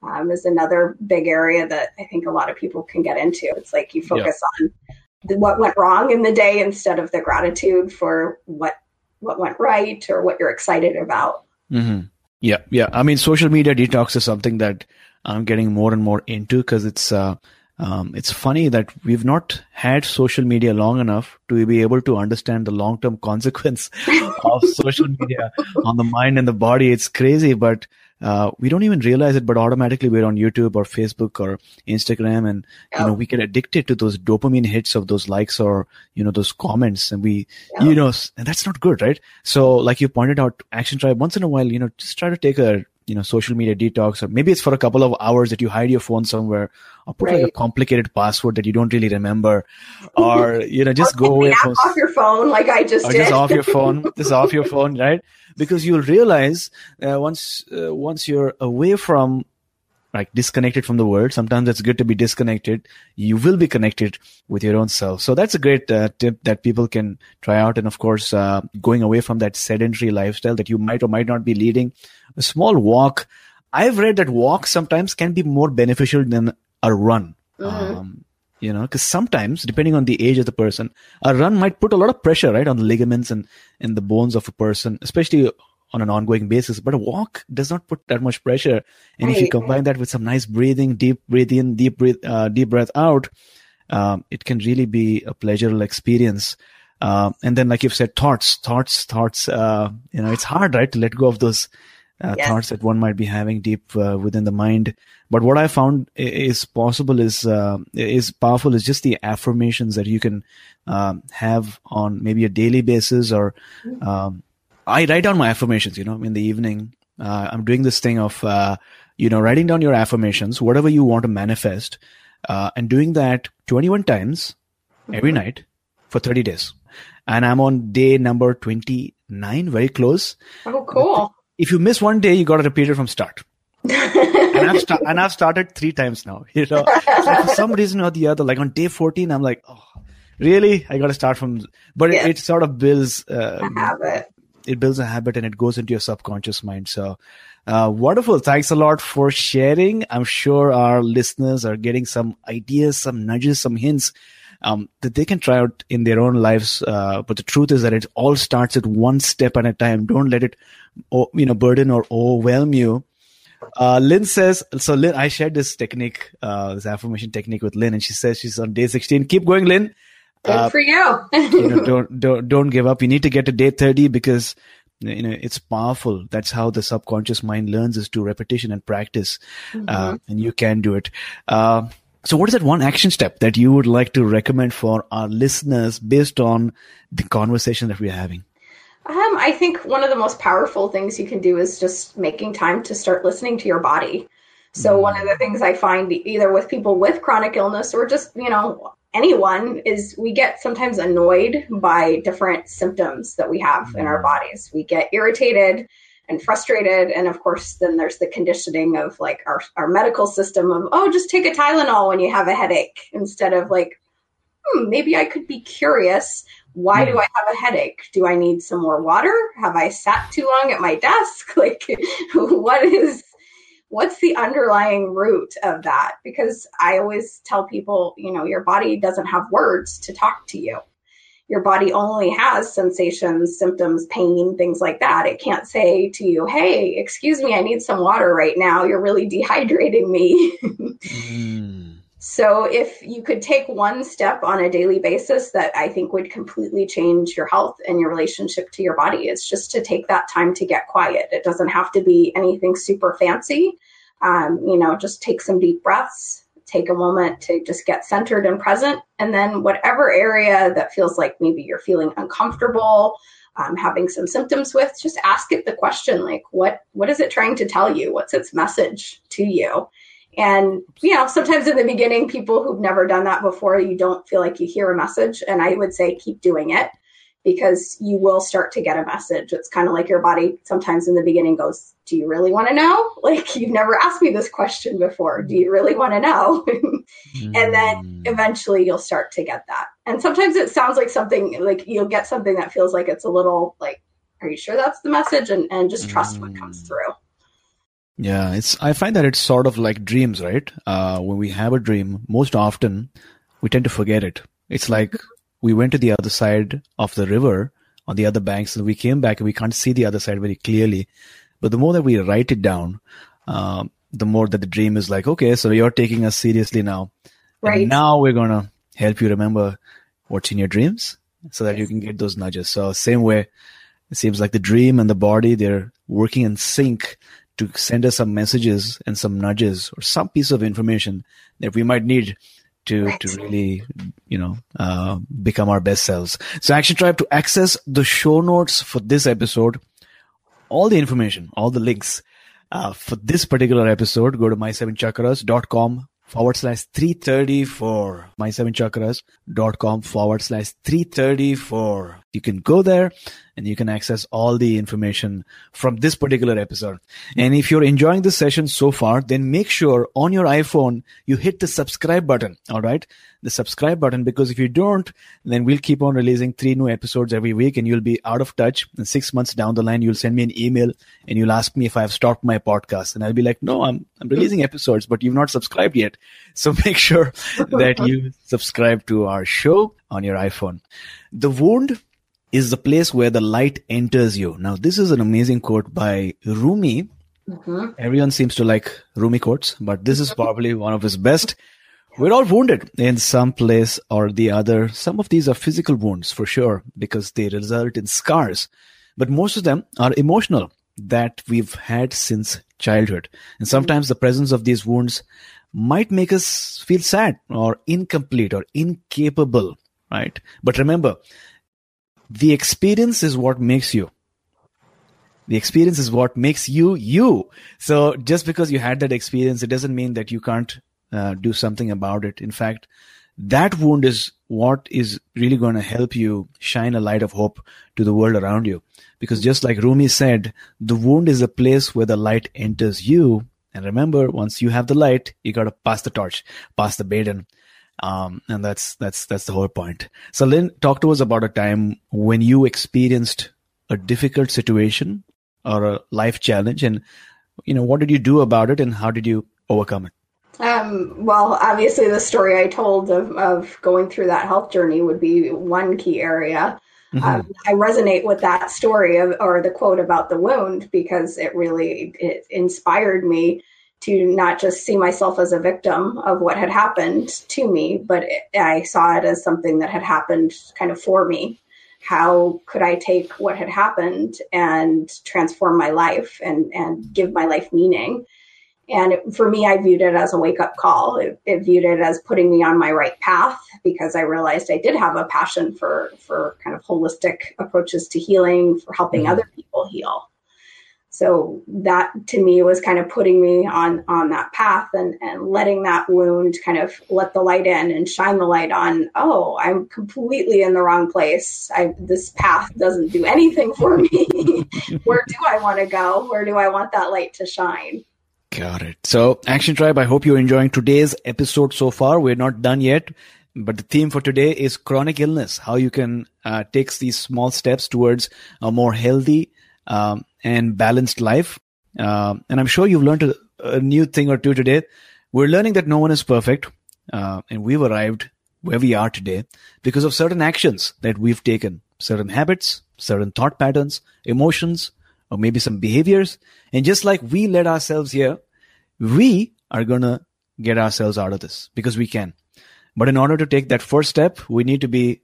Um, is another big area that I think a lot of people can get into. It's like you focus yeah. on what went wrong in the day instead of the gratitude for what what went right or what you're excited about. Mm-hmm. Yeah, yeah. I mean, social media detox is something that I'm getting more and more into because it's uh, um, it's funny that we've not had social media long enough to be able to understand the long term <laughs> consequence of social media on the mind and the body. It's crazy, but uh, we don't even realize it, but automatically we're on YouTube or Facebook or Instagram, and you know we get addicted to those dopamine hits of those likes or you know those comments, and we you know and that's not good, right? So like you pointed out, Action Tribe once in a while, you know, just try to take a you know social media detox or maybe it's for a couple of hours that you hide your phone somewhere or put right. like a complicated password that you don't really remember or you know just <laughs> go away from off your phone like i just or did. just off your phone <laughs> just off your phone right because you'll realize uh, once uh, once you're away from like disconnected from the world. Sometimes it's good to be disconnected. You will be connected with your own self. So that's a great uh, tip that people can try out. And of course, uh, going away from that sedentary lifestyle that you might or might not be leading, a small walk. I've read that walks sometimes can be more beneficial than a run. Mm-hmm. Um, you know, because sometimes, depending on the age of the person, a run might put a lot of pressure, right, on the ligaments and, and the bones of a person, especially on an ongoing basis. But a walk does not put that much pressure. And right. if you combine that with some nice breathing, deep breathe in, deep breath, uh, deep breath out, um, it can really be a pleasurable experience. Uh, and then, like you've said, thoughts, thoughts, thoughts. Uh, you know, it's hard, right, to let go of those uh, yes. thoughts that one might be having deep uh, within the mind. But what I found is possible is uh, is powerful is just the affirmations that you can um, have on maybe a daily basis or mm. um, I write down my affirmations, you know, in the evening. Uh, I'm doing this thing of, uh, you know, writing down your affirmations, whatever you want to manifest, uh, and doing that 21 times every mm-hmm. night for 30 days. And I'm on day number 29, very close. Oh, cool. If you miss one day, you got to repeat it from start. and, I've sta- and I've started three times now. <laughs> You know, so for some reason or the other, like on day 14, I'm like, oh, really? I got to start from, but it, it, sort of builds, uh, habit it builds a habit and it goes into your subconscious mind. So, uh, wonderful. Thanks a lot for sharing. I'm sure our listeners are getting some ideas, some nudges, some hints um, that they can try out in their own lives. Uh, but the truth is that it all starts at one step at a time. Don't let it, you know, burden or overwhelm you. Uh, Lynn says, so Lynn, I shared this technique, uh, this affirmation technique with Lynn, and she says she's on day 16. Keep going, Lynn. Good uh, for you. you know, don't <laughs> don't don't give up. You need to get to day thirty because you know it's powerful. That's how the subconscious mind learns is to repetition and practice, uh, mm-hmm. uh, and you can do it. Uh, so, what is that one action step that you would like to recommend for our listeners based on the conversation that we're having? Um, I think one of the most powerful things you can do is just making time to start listening to your body. So one of the mm. things I find either with people with chronic illness or just, you know, anyone is we get sometimes annoyed by different symptoms that we have in our mm. bodies. We get irritated and frustrated. And of course, then there's the conditioning of like our, our medical system of, oh, just take a Tylenol when you have a headache instead of like, hmm, maybe I could be curious. Why do mm. I have a headache? Do I need some more water? Have I sat too long at my desk? <laughs> Like, <laughs> what is what's the underlying root of that? Because I always tell people, you know, your body doesn't have words to talk to you. Your body only has sensations, symptoms, pain, things like that. It can't say to you, hey, excuse me, I need some water right now. You're really dehydrating me. <laughs> mm. So, if you could take one step on a daily basis that I think would completely change your health and your relationship to your body, it's just to take that time to get quiet. It doesn't have to be anything super fancy. Um, you know, just take some deep breaths, take a moment to just get centered and present. And then, whatever area that feels like maybe you're feeling uncomfortable, um, having some symptoms with, just ask it the question like, what, what is it trying to tell you? What's its message to you? And, you know, sometimes in the beginning, people who've never done that before, you don't feel like you hear a message. And I would say keep doing it because you will start to get a message. It's kind of like your body sometimes in the beginning goes, Do you really want to know? <laughs> Like, you've never asked me this question before. Do you really want to know? <laughs> and then mm. eventually you'll start to get that. And sometimes it sounds like something like you'll get something that feels like it's a little like, Are you sure that's the message? And, and just trust what comes mm. through. Yeah, it's. I find that it's sort of like dreams, right? Uh, when we have a dream, most often we tend to forget it. It's like we went to the other side of the river on the other banks, and we came back and we can't see the other side very clearly. But the more that we write it down, um, the more that the dream is like, okay, so you're taking us seriously now. Right. And now we're gonna help you remember what's in your dreams, so that yes. you can get those nudges. So same way, it seems like the dream and the body they're working in sync to send us some messages and some nudges or some piece of information that we might need to right. to really you know uh, become our best selves. So Action Tribe to access the show notes for this episode, all the information, all the links. Uh, for this particular episode, go to my7chakras.com forward slash 334 my7chakras.com forward slash 334 you can go there and you can access all the information from this particular episode. And if you're enjoying this session so far then make sure on your iphone you hit the subscribe button all right? The subscribe button because if you don't then we'll keep on releasing three new episodes every week and you'll be out of touch. And six months down the line you'll send me an email and you'll ask me if i've stopped my podcast. And i'll be like no i'm, I'm releasing episodes but you've not subscribed yet. <laughs> So make sure that you subscribe to our show on your iPhone. The wound is the place where the light enters you. Now, this is an amazing quote by Rumi. Mm-hmm. Everyone seems to like Rumi quotes, but this is probably one of his best. We're all wounded in some place or the other. Some of these are physical wounds for sure because they result in scars, but most of them are emotional that we've had since childhood. And sometimes the presence of these wounds might make us feel sad or incomplete or incapable, right? But remember, the experience is what makes you. The experience is what makes you you. So just because you had that experience, it doesn't mean that you can't uh, do something about it. In fact, that wound is what is really going to help you shine a light of hope to the world around you. Because just like Rumi said, the wound is a place where the light enters you and remember, once you have the light, you got to pass the torch, pass the baton. Um, and that's, that's, that's the whole point. So Lynn, talk to us about a time when you experienced a difficult situation or a life challenge and, you know, what did you do about it and how did you overcome it? Um, well, obviously, the story I told of, of going through that health journey would be one key area. Mm-hmm. Um, I resonate with that story of, or the quote about the wound because it really it inspired me to not just see myself as a victim of what had happened to me, but it, I saw it as something that had happened kind of for me. How could I take what had happened and transform my life and, and give my life meaning? And it, for me, I viewed it as a wake up call. It, it, viewed it as putting me on my right path because I realized I did have a passion for, for kind of holistic approaches to healing, for helping mm-hmm. other people heal. So that to me was kind of putting me on, on that path and, and letting that wound kind of let the light in and shine the light on, oh, I'm completely in the wrong place. I, this path doesn't do anything for me. <laughs> Where do I want to go? Where do I want that light to shine? Got it. So, Action Tribe, I hope you're enjoying today's episode so far. We're not done yet, but the theme for today is chronic illness, how you can uh, take these small steps towards a more healthy um, and balanced life. Uh, and I'm sure you've learned a, a, new thing or two today. We're learning that no one is perfect, uh, and we've arrived where we are today because of certain actions that we've taken, certain habits, certain thought patterns, emotions, or maybe some behaviors. And just like we led ourselves here, we are going to get ourselves out of this because we can. But in order to take that first step, we need to be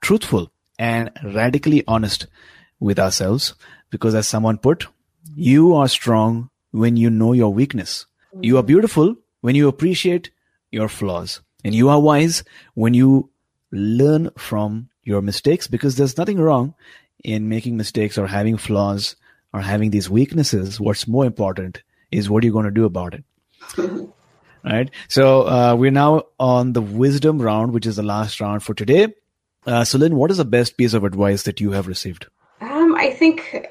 truthful and radically honest with ourselves. Because as someone put, you are strong when you know your weakness. You are beautiful when you appreciate your flaws. And you are wise when you learn from your mistakes because there's nothing wrong in making mistakes or having flaws or having these weaknesses, what's more important is what you're going to do about it. <laughs> right. So uh, we're now on the wisdom round, which is the last round for today. Uh, so, Lynn, what is the best piece of advice that you have received? I think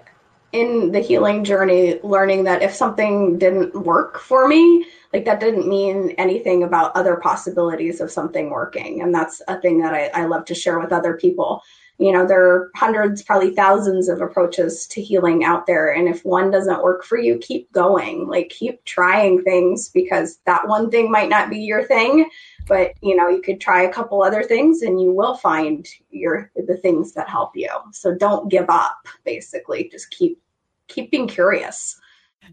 in the healing journey, learning that if something didn't work for me, like that didn't mean anything about other possibilities of something working. And that's a thing that I, I love to share with other people you know there are hundreds probably thousands of approaches to healing out there. And if one doesn't work for you keep going. Like keep trying things because that one thing might not be your thing but you know you could try a couple other things and you will find your the things that help you. So don't give up basically. Just keep keep being curious.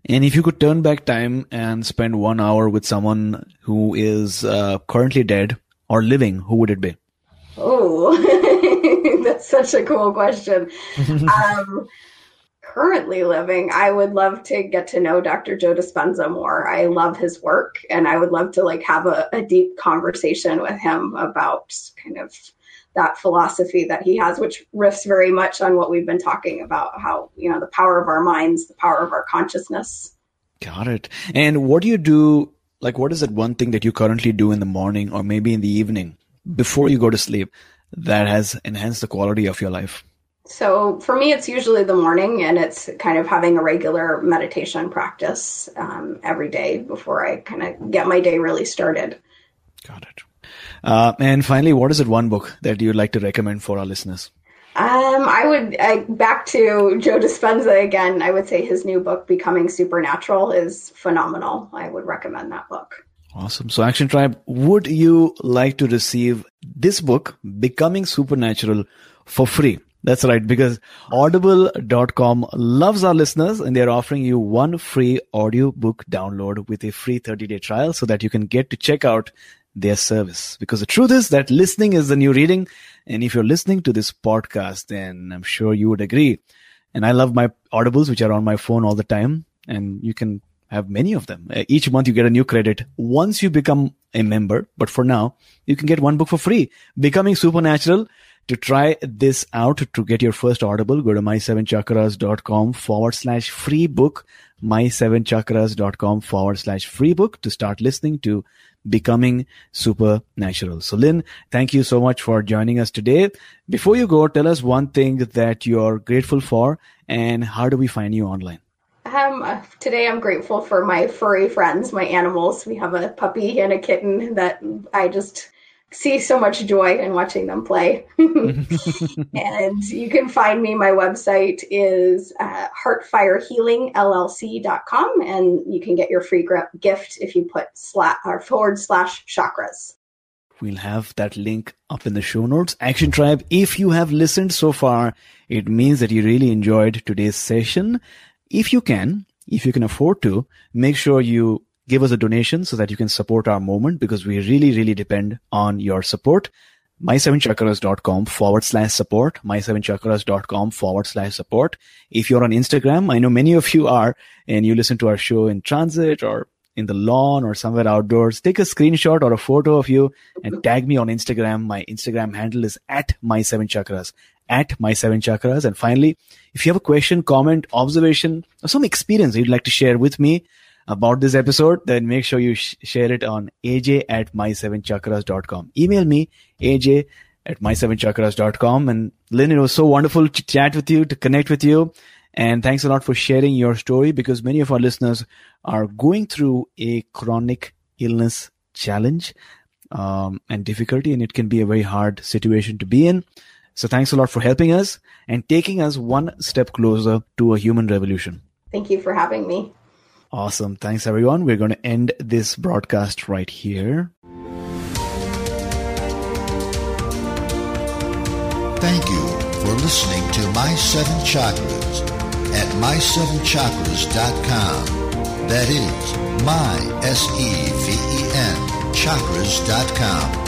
And if you could turn back time and spend one hour with someone who is uh, currently dead or living who would it be Oh, <laughs> that's such a cool question. <laughs> um, currently living, I would love to get to know Dr. Joe Dispenza more. I love his work, and I would love to like have a, a deep conversation with him about kind of that philosophy that he has, which riffs very much on what we've been talking about. How you know the power of our minds, the power of our consciousness. Got it. And what do you do? Like, what is that one thing that you currently do in the morning or maybe in the evening before you go to sleep that has enhanced the quality of your life? So for me, it's usually the morning, and it's kind of having a regular meditation practice um, every day before I kind of get my day really started. Got it. Uh, and finally, what is it one book that you'd like to recommend for our listeners? Um, I would I, back to Joe Dispenza again. I would say his new book, Becoming Supernatural, is phenomenal. I would recommend that book. Awesome. So, Action Tribe, would you like to receive this book, Becoming Supernatural, for free? That's right, because audible.com loves our listeners and they're offering you one free audiobook download with a free 30 day trial so that you can get to check out their service. Because the truth is that listening is the new reading. And if you're listening to this podcast, then I'm sure you would agree. And I love my audibles, which are on my phone all the time. And you can have many of them. Uh, each month you get a new credit once you become a member. But for now, you can get one book for free. Becoming Supernatural. To try this out, to get your first audible, go to my7chakras.com forward slash free book, my7chakras.com forward slash free book to start listening to becoming supernatural. So Lynn, thank you so much for joining us today. Before you go, tell us one thing that you're grateful for and how do we find you online? Um, today I'm grateful for my furry friends, my animals. We have a puppy and a kitten that I just see so much joy in watching them play. <laughs> and you can find me. My website is uh, heartfirehealingllc.com, and you can get your free gift if you put slat or forward slash chakras. We'll have that link up in the show notes. Action Tribe, if you have listened so far, it means that you really enjoyed today's session. If you can, if you can afford to, make sure you give us a donation so that you can support our movement because we really, really depend on your support. My7chakras.com forward slash support, my7chakras.com forward slash support. If you're on Instagram, I know many of you are, and you listen to our show in transit or in the lawn or somewhere outdoors, take a screenshot or a photo of you and tag me on Instagram. My Instagram handle is at my7chakras, at my7chakras. And finally, if you have a question, comment, observation, or some experience you'd like to share with me, about this episode, then make sure you sh- share it on aj at my7chakras.com. Email me, aj at my7chakras.com. And Lynn, it was so wonderful to chat with you, to connect with you. And thanks a lot for sharing your story because many of our listeners are going through a chronic illness challenge um, and difficulty, and it can be a very hard situation to be in. So thanks a lot for helping us and taking us one step closer to a human revolution. Thank you for having me. Awesome. Thanks, everyone. We're going to end this broadcast right here. Thank you for listening to My Seven Chakras at my7chakras.com. That is my, S-E-V-E-N, chakras.com.